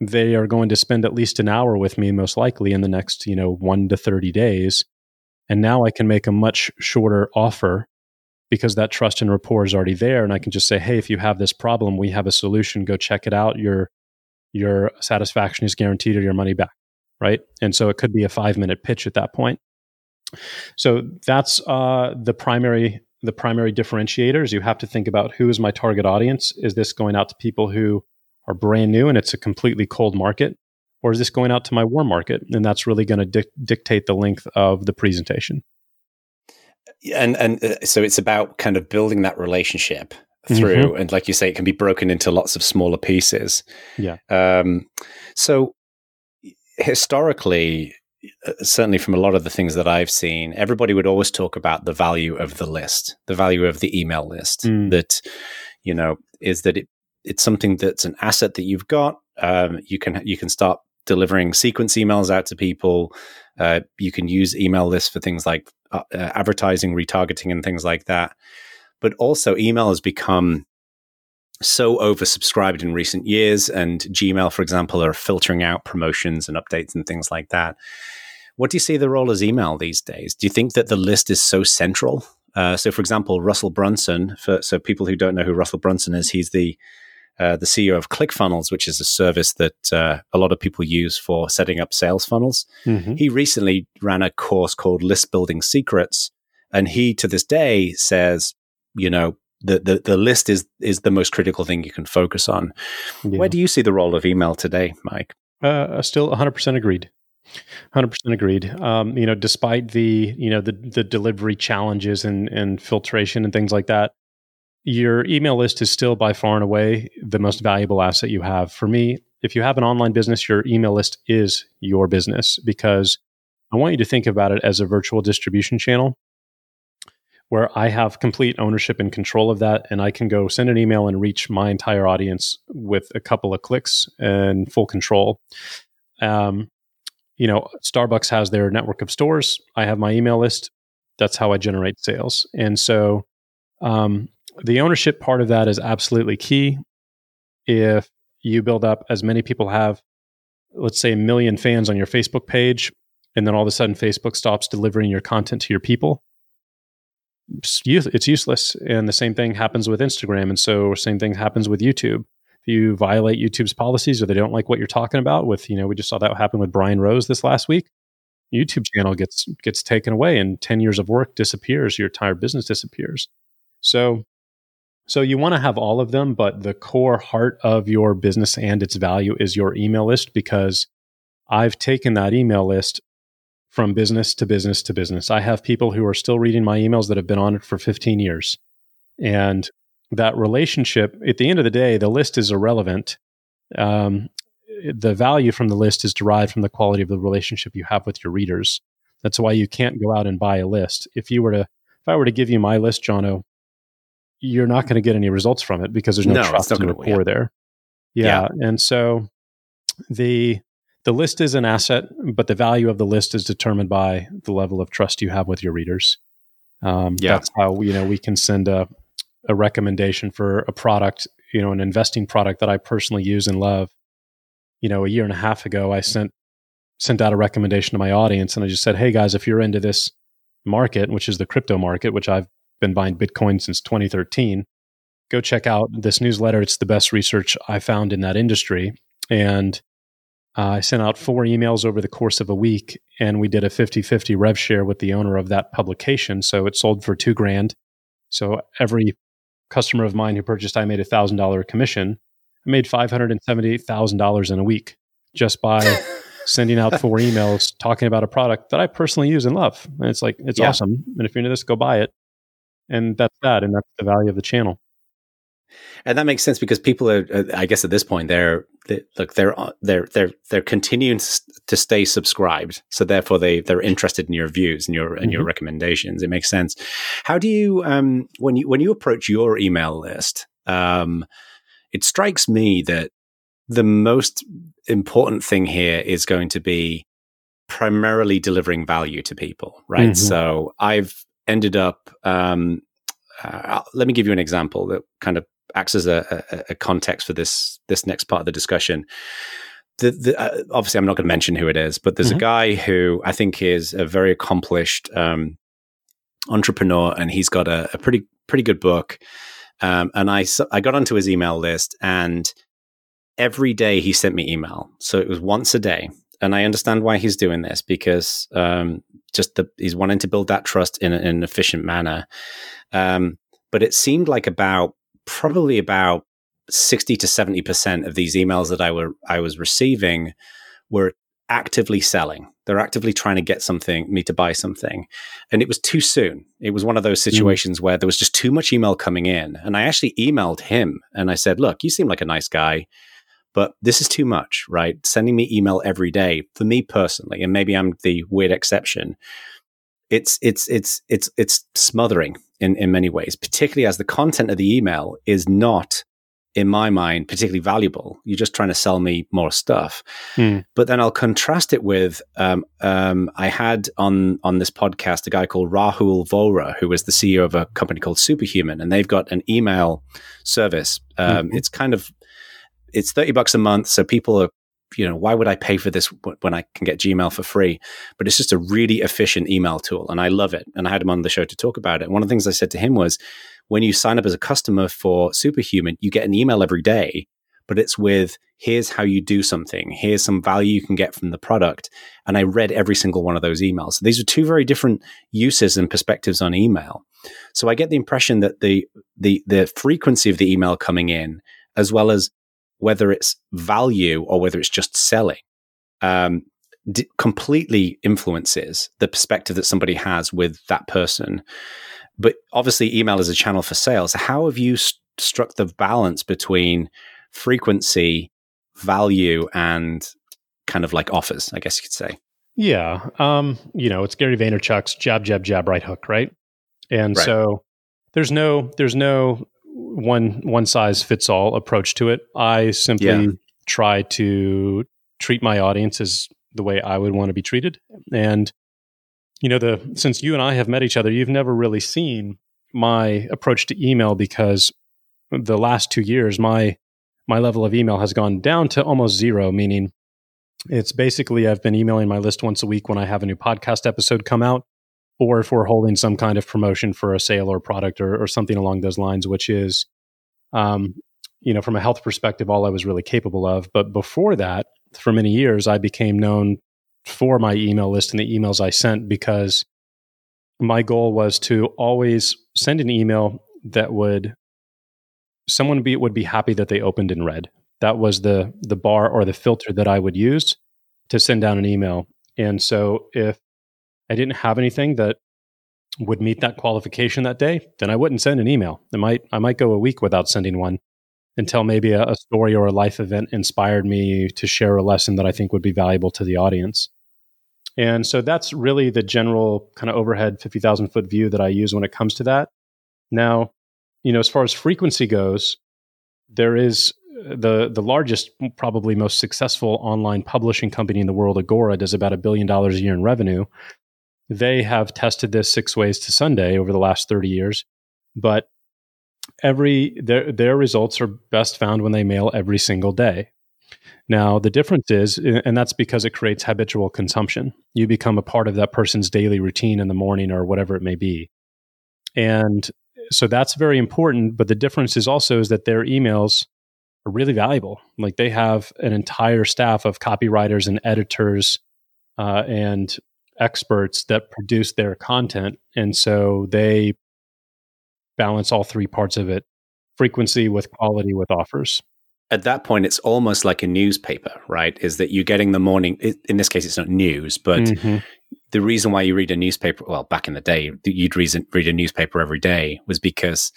they are going to spend at least an hour with me, most likely in the next, you know, one to 30 days. And now I can make a much shorter offer because that trust and rapport is already there and i can just say hey if you have this problem we have a solution go check it out your your satisfaction is guaranteed or your money back right and so it could be a five minute pitch at that point so that's uh, the primary the primary differentiators you have to think about who is my target audience is this going out to people who are brand new and it's a completely cold market or is this going out to my warm market? And that's really going to di- dictate the length of the presentation. And and uh, so it's about kind of building that relationship through, mm-hmm. and like you say, it can be broken into lots of smaller pieces. Yeah. Um, so historically, uh, certainly from a lot of the things that I've seen, everybody would always talk about the value of the list, the value of the email list. Mm. That you know is that it it's something that's an asset that you've got. Um, you can you can start delivering sequence emails out to people. Uh, you can use email lists for things like uh, uh, advertising, retargeting, and things like that. But also, email has become so oversubscribed in recent years, and Gmail, for example, are filtering out promotions and updates and things like that. What do you see the role as email these days? Do you think that the list is so central? Uh, so, for example, Russell Brunson. For so people who don't know who Russell Brunson is, he's the uh, the CEO of ClickFunnels, which is a service that uh, a lot of people use for setting up sales funnels. Mm-hmm. He recently ran a course called List Building Secrets, and he to this day says, you know, the, the, the list is is the most critical thing you can focus on. Yeah. Where do you see the role of email today, Mike? Uh, still 100% agreed. 100% agreed. Um, you know, despite the, you know, the, the delivery challenges and, and filtration and things like that, your email list is still by far and away the most valuable asset you have. For me, if you have an online business, your email list is your business because I want you to think about it as a virtual distribution channel where I have complete ownership and control of that. And I can go send an email and reach my entire audience with a couple of clicks and full control. Um, you know, Starbucks has their network of stores. I have my email list. That's how I generate sales. And so, um, the ownership part of that is absolutely key. If you build up as many people have, let's say a million fans on your Facebook page, and then all of a sudden Facebook stops delivering your content to your people, it's useless. And the same thing happens with Instagram. And so same thing happens with YouTube. If you violate YouTube's policies or they don't like what you're talking about with, you know, we just saw that happen with Brian Rose this last week. YouTube channel gets gets taken away and 10 years of work disappears, your entire business disappears. So so you want to have all of them, but the core heart of your business and its value is your email list because I've taken that email list from business to business to business. I have people who are still reading my emails that have been on it for 15 years. And that relationship, at the end of the day, the list is irrelevant. Um, the value from the list is derived from the quality of the relationship you have with your readers. That's why you can't go out and buy a list. If you were to, if I were to give you my list, Jono, you're not going to get any results from it because there's no, no trust and rapport yeah. there. Yeah. yeah. And so the the list is an asset, but the value of the list is determined by the level of trust you have with your readers. Um, yeah. That's how you know we can send a a recommendation for a product, you know, an investing product that I personally use and love. You know, a year and a half ago, I sent sent out a recommendation to my audience, and I just said, "Hey guys, if you're into this market, which is the crypto market, which I've been buying Bitcoin since 2013. Go check out this newsletter. It's the best research I found in that industry. And uh, I sent out four emails over the course of a week, and we did a 50 50 rev share with the owner of that publication. So it sold for two grand. So every customer of mine who purchased, I made a thousand dollar commission. I made five hundred and seventy eight thousand dollars in a week just by sending out four emails talking about a product that I personally use and love. And it's like it's yeah. awesome. And if you're into this, go buy it and that's that and that's the value of the channel and that makes sense because people are uh, i guess at this point they're they, look they're uh, they're they're they're continuing to stay subscribed so therefore they they're interested in your views and your and mm-hmm. your recommendations it makes sense how do you um when you when you approach your email list um it strikes me that the most important thing here is going to be primarily delivering value to people right mm-hmm. so i've ended up. Um, uh, let me give you an example that kind of acts as a, a, a context for this this next part of the discussion. The, the, uh, obviously, I'm not going to mention who it is, but there's mm-hmm. a guy who I think is a very accomplished um, entrepreneur, and he's got a, a pretty pretty good book. Um, and I I got onto his email list, and every day he sent me email. So it was once a day, and I understand why he's doing this because um, just the, he's wanting to build that trust in, in an efficient manner. Um, but it seemed like about probably about sixty to seventy percent of these emails that I were I was receiving were actively selling. They're actively trying to get something, me to buy something. And it was too soon. It was one of those mm. situations mm. where there was just too much email coming in. And I actually emailed him and I said, Look, you seem like a nice guy, but this is too much, right? Sending me email every day for me personally, and maybe I'm the weird exception. It's it's it's it's it's smothering in, in many ways, particularly as the content of the email is not in my mind, particularly valuable. You're just trying to sell me more stuff. Mm. But then I'll contrast it with um, um, I had on on this podcast a guy called Rahul Vohra who was the CEO of a company called Superhuman, and they've got an email service. Um, mm-hmm. It's kind of it's thirty bucks a month, so people are you know why would I pay for this when I can get Gmail for free? But it's just a really efficient email tool, and I love it. And I had him on the show to talk about it. And one of the things I said to him was when you sign up as a customer for Superhuman, you get an email every day, but it's with here's how you do something, here's some value you can get from the product. And I read every single one of those emails. So these are two very different uses and perspectives on email. So I get the impression that the the the frequency of the email coming in, as well as whether it's value or whether it's just selling, um, d- completely influences the perspective that somebody has with that person. But obviously, email is a channel for sales. How have you st- struck the balance between frequency, value, and kind of like offers? I guess you could say. Yeah, um, you know, it's Gary Vaynerchuk's jab, jab, jab, right hook, right? And right. so there's no there's no one one size fits all approach to it. I simply yeah. try to treat my audience as the way I would want to be treated, and you know, the since you and I have met each other, you've never really seen my approach to email because the last two years, my my level of email has gone down to almost zero, meaning it's basically I've been emailing my list once a week when I have a new podcast episode come out, or if we're holding some kind of promotion for a sale or product or, or something along those lines, which is, um, you know, from a health perspective, all I was really capable of. But before that, for many years, I became known for my email list and the emails I sent because my goal was to always send an email that would someone be would be happy that they opened and read. That was the the bar or the filter that I would use to send down an email. And so if I didn't have anything that would meet that qualification that day, then I wouldn't send an email. I might I might go a week without sending one until maybe a, a story or a life event inspired me to share a lesson that I think would be valuable to the audience. And so that's really the general kind of overhead 50,000 foot view that I use when it comes to that. Now, you know, as far as frequency goes, there is uh, the the largest, probably most successful online publishing company in the world, Agora, does about a billion dollars a year in revenue. They have tested this six ways to Sunday over the last 30 years, but every their their results are best found when they mail every single day. Now, the difference is, and that's because it creates habitual consumption. You become a part of that person's daily routine in the morning or whatever it may be. And so that's very important. But the difference is also is that their emails are really valuable. Like they have an entire staff of copywriters and editors uh, and experts that produce their content. And so they balance all three parts of it frequency with quality with offers at that point it's almost like a newspaper right is that you're getting the morning in this case it's not news but mm-hmm. the reason why you read a newspaper well back in the day you'd read, read a newspaper every day was because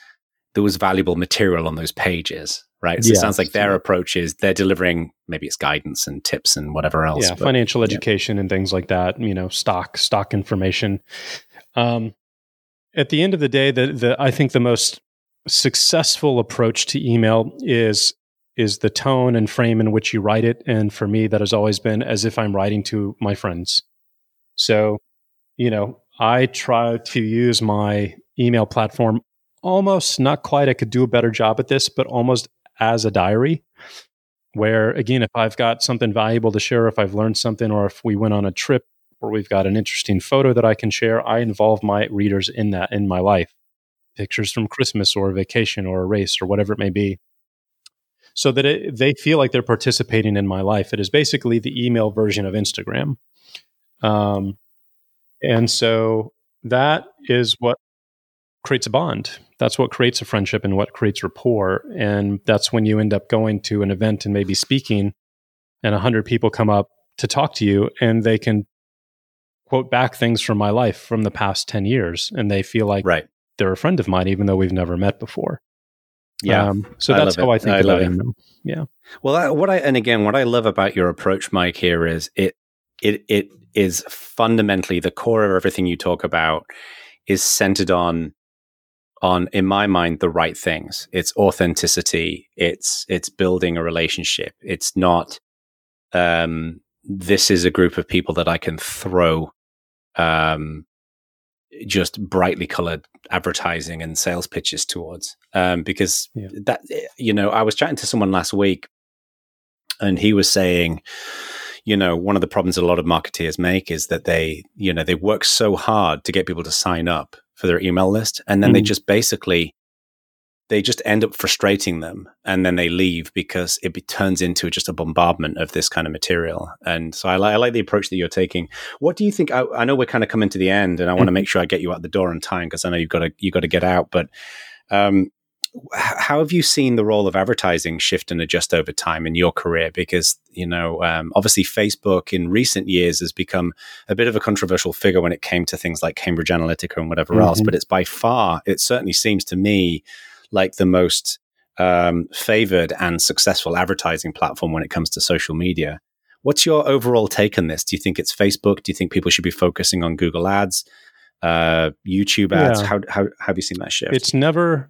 there was valuable material on those pages right so yes. it sounds like their approach is they're delivering maybe it's guidance and tips and whatever else yeah but, financial education yeah. and things like that you know stock stock information um, at the end of the day the, the i think the most successful approach to email is is the tone and frame in which you write it. And for me, that has always been as if I'm writing to my friends. So, you know, I try to use my email platform almost not quite, I could do a better job at this, but almost as a diary. Where again, if I've got something valuable to share, if I've learned something, or if we went on a trip or we've got an interesting photo that I can share, I involve my readers in that in my life. Pictures from Christmas or vacation or a race or whatever it may be so that it, they feel like they're participating in my life. It is basically the email version of Instagram. Um, and so that is what creates a bond. That's what creates a friendship and what creates rapport. And that's when you end up going to an event and maybe speaking, and 100 people come up to talk to you and they can quote back things from my life from the past 10 years and they feel like right. they're a friend of mine even though we've never met before. Yeah. Um, so that's I how it. I think I about it. Yeah. Well, I, what I and again, what I love about your approach, Mike, here is it it it is fundamentally the core of everything you talk about is centered on on in my mind the right things. It's authenticity. It's it's building a relationship. It's not um this is a group of people that i can throw um just brightly colored advertising and sales pitches towards. Um because yeah. that you know i was chatting to someone last week and he was saying you know, one of the problems a lot of marketeers make is that they, you know, they work so hard to get people to sign up for their email list. And then mm-hmm. they just basically, they just end up frustrating them and then they leave because it be, turns into just a bombardment of this kind of material. And so I, li- I like the approach that you're taking. What do you think? I, I know we're kind of coming to the end and I want to mm-hmm. make sure I get you out the door on time because I know you've got to, you've got to get out, but, um, how have you seen the role of advertising shift and adjust over time in your career? Because you know, um, obviously, Facebook in recent years has become a bit of a controversial figure when it came to things like Cambridge Analytica and whatever mm-hmm. else. But it's by far, it certainly seems to me like the most um, favored and successful advertising platform when it comes to social media. What's your overall take on this? Do you think it's Facebook? Do you think people should be focusing on Google Ads, uh, YouTube ads? Yeah. How, how, how have you seen that shift? It's never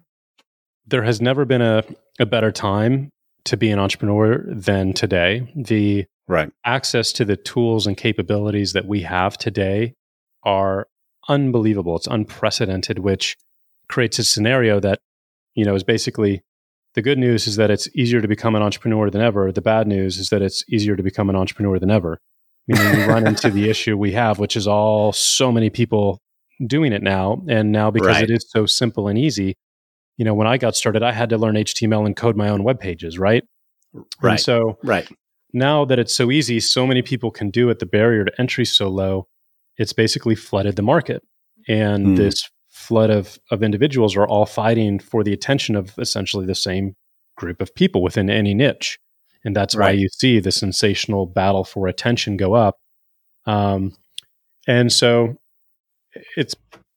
there has never been a, a better time to be an entrepreneur than today. The right. access to the tools and capabilities that we have today are unbelievable. It's unprecedented, which creates a scenario that, you know, is basically the good news is that it's easier to become an entrepreneur than ever. The bad news is that it's easier to become an entrepreneur than ever. Meaning we run into the issue we have, which is all so many people doing it now. And now because right. it is so simple and easy, you know, when I got started, I had to learn HTML and code my own web pages, right? Right. And so right. now that it's so easy, so many people can do it, the barrier to entry so low, it's basically flooded the market. And mm. this flood of, of individuals are all fighting for the attention of essentially the same group of people within any niche. And that's right. why you see the sensational battle for attention go up. Um, and so it's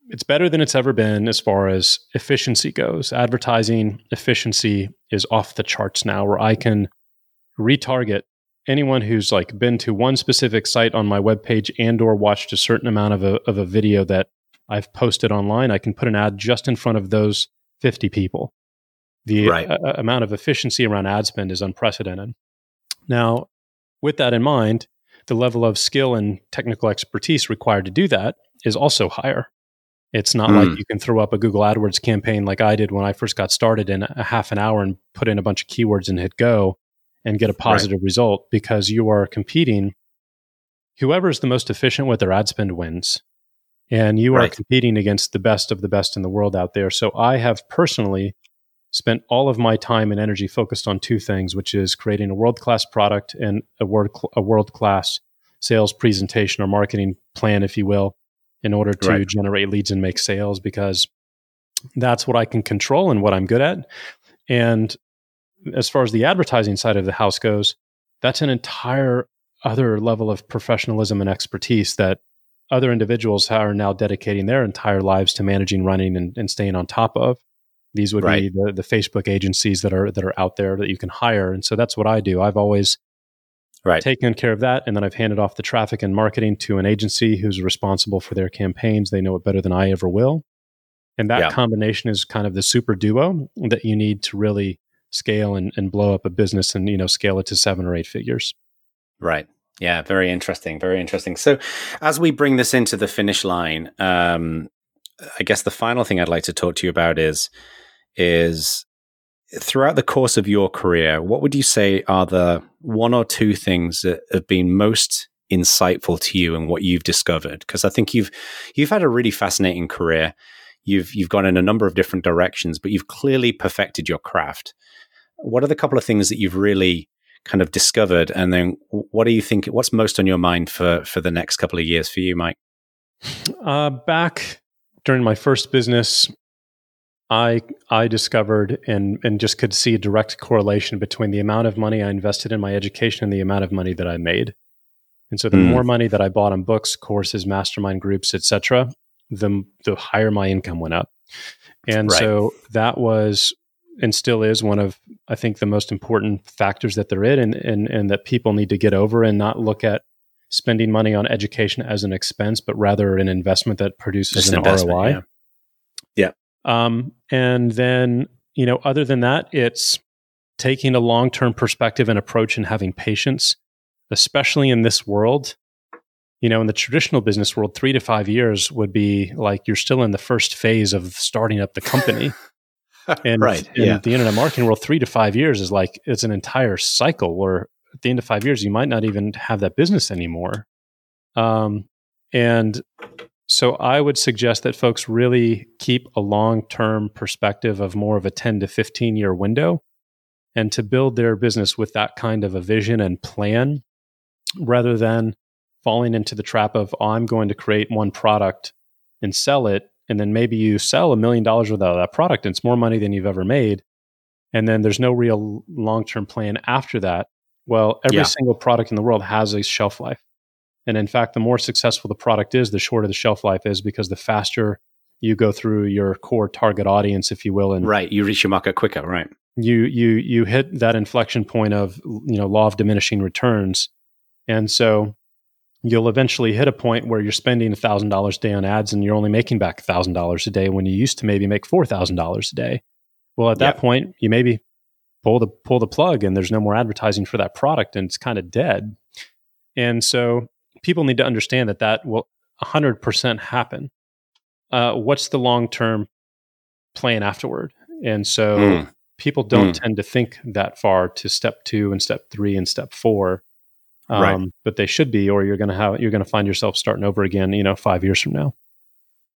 it's better than it's ever been as far as efficiency goes. Advertising efficiency is off the charts now, where I can retarget anyone who's like been to one specific site on my webpage and or watched a certain amount of a, of a video that I've posted online. I can put an ad just in front of those 50 people. The right. a, amount of efficiency around ad spend is unprecedented. Now, with that in mind, the level of skill and technical expertise required to do that is also higher. It's not mm. like you can throw up a Google AdWords campaign like I did when I first got started in a half an hour and put in a bunch of keywords and hit go and get a positive right. result because you are competing. Whoever is the most efficient with their ad spend wins. And you right. are competing against the best of the best in the world out there. So I have personally spent all of my time and energy focused on two things, which is creating a world class product and a, word, a world class sales presentation or marketing plan, if you will, in order to right. generate leads and make sales because that's what I can control and what I'm good at. And as far as the advertising side of the house goes, that's an entire other level of professionalism and expertise that other individuals are now dedicating their entire lives to managing, running, and, and staying on top of. These would right. be the, the Facebook agencies that are that are out there that you can hire, and so that's what I do. I've always right. taken care of that. And then I've handed off the traffic and marketing to an agency who's responsible for their campaigns. They know it better than I ever will. And that yeah. combination is kind of the super duo that you need to really scale and, and blow up a business and, you know, scale it to seven or eight figures. Right. Yeah, very interesting. Very interesting. So, as we bring this into the finish line, um, I guess the final thing I'd like to talk to you about is is throughout the course of your career, what would you say are the one or two things that have been most insightful to you and what you've discovered? Because I think you've you've had a really fascinating career. You've you've gone in a number of different directions, but you've clearly perfected your craft. What are the couple of things that you've really kind of discovered, and then what do you think? What's most on your mind for for the next couple of years for you, Mike? Uh, back during my first business, I I discovered and and just could see a direct correlation between the amount of money I invested in my education and the amount of money that I made. And so the mm. more money that I bought on books, courses, mastermind groups, etc., the the higher my income went up. And right. so that was and still is one of I think the most important factors that they're in and, and and that people need to get over and not look at spending money on education as an expense, but rather an investment that produces an, an ROI. Yeah. Um, and then, you know, other than that, it's taking a long term perspective and approach and having patience, especially in this world. You know, in the traditional business world, three to five years would be like you're still in the first phase of starting up the company. and right, in yeah. the internet marketing world, three to five years is like it's an entire cycle where at the end of five years, you might not even have that business anymore. Um, and so I would suggest that folks really keep a long term perspective of more of a 10 to 15 year window and to build their business with that kind of a vision and plan rather than falling into the trap of, oh, I'm going to create one product and sell it. And then maybe you sell a million dollars without that product and it's more money than you've ever made. And then there's no real long term plan after that. Well, every yeah. single product in the world has a shelf life. And in fact, the more successful the product is, the shorter the shelf life is because the faster you go through your core target audience, if you will. And right, you reach your market quicker, right? You you you hit that inflection point of you know law of diminishing returns, and so you'll eventually hit a point where you're spending thousand dollars a day on ads, and you're only making back thousand dollars a day when you used to maybe make four thousand dollars a day. Well, at that point, you maybe pull the pull the plug and there's no more advertising for that product and it's kind of dead. And so people need to understand that that will 100% happen. Uh, what's the long term plan afterward? And so mm. people don't mm. tend to think that far to step two and step three and step four. Um, right. But they should be, or you're going to have you're going to find yourself starting over again. You know, five years from now.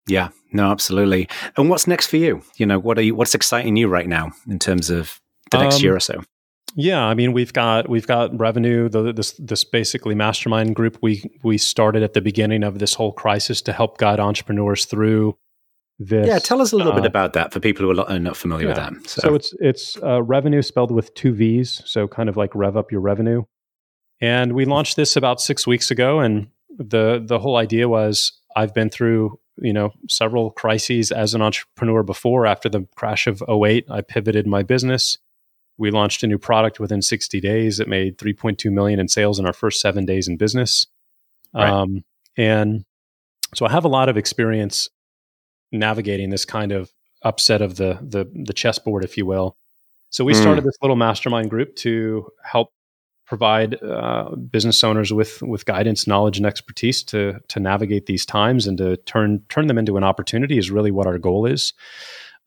Yeah, no, absolutely. And what's next for you? You know, what are you? What's exciting you right now in terms of the next um, year or so? Yeah, I mean we've got we've got Revvenue. The, this this basically mastermind group we we started at the beginning of this whole crisis to help guide entrepreneurs through this. Yeah, tell us a little uh, bit about that for people who are not familiar yeah. with that. So, so it's it's uh, Revvenue spelled with two V's, so kind of like rev up your revenue. And we launched this about six weeks ago, and the the whole idea was I've been through you know several crises as an entrepreneur before. After the crash of 08, I pivoted my business we launched a new product within 60 days. It made 3.2 million in sales in our first seven days in business. Right. Um, and so I have a lot of experience navigating this kind of upset of the the, the chessboard, if you will. So we mm. started this little mastermind group to help provide uh, business owners with with guidance, knowledge, and expertise to to navigate these times and to turn turn them into an opportunity. Is really what our goal is.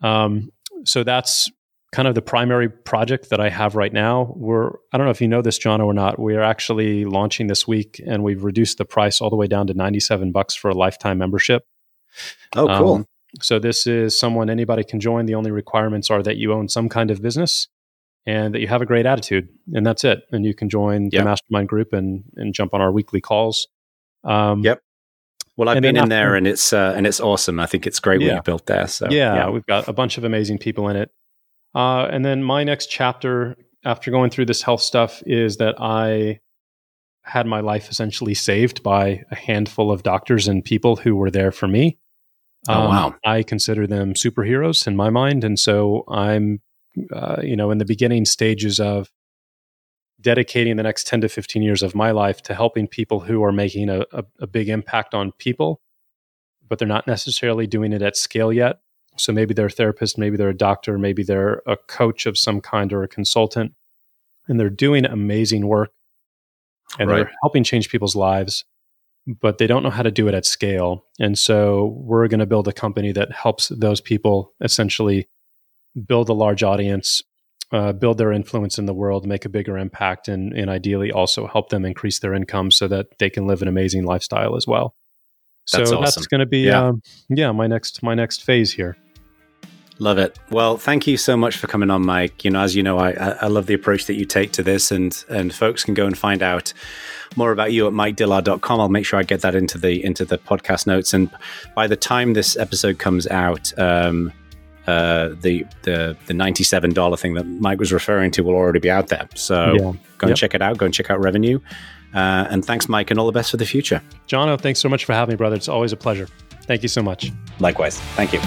Um, so that's kind of the primary project that I have right now. We're I don't know if you know this, John, or not. We are actually launching this week, and we've reduced the price all the way down to ninety seven bucks for a lifetime membership. Oh, cool. Um, so this is someone anybody can join. The only requirements are that you own some kind of business and that you have a great attitude, and that's it. And you can join yep. the mastermind group and and jump on our weekly calls. Um, yep. Well, I've been in after, there, and it's uh, and it's awesome. I think it's great yeah. what you built there. So yeah, yeah, we've got a bunch of amazing people in it. Uh, and then my next chapter after going through this health stuff is that I had my life essentially saved by a handful of doctors and people who were there for me. Oh, um, wow. I consider them superheroes in my mind. And so I'm, uh, you know, in the beginning stages of dedicating the next 10 to 15 years of my life to helping people who are making a, a, a big impact on people, but they're not necessarily doing it at scale yet. So maybe they're a therapist, maybe they're a doctor, maybe they're a coach of some kind or a consultant, and they're doing amazing work and right. they're helping change people's lives, but they don't know how to do it at scale. And so we're going to build a company that helps those people essentially build a large audience, uh, build their influence in the world, make a bigger impact, and, and ideally also help them increase their income so that they can live an amazing lifestyle as well. That's so awesome. that's going to be yeah. Um, yeah my next my next phase here. Love it. Well, thank you so much for coming on, Mike. You know, as you know, I, I love the approach that you take to this, and and folks can go and find out more about you at mikedillard.com. I'll make sure I get that into the into the podcast notes. And by the time this episode comes out, um, uh, the the the ninety seven dollar thing that Mike was referring to will already be out there. So yeah. go and yep. check it out. Go and check out Revvenue. Uh, and thanks, Mike, and all the best for the future. Jono, thanks so much for having me, brother. It's always a pleasure. Thank you so much. Likewise. Thank you.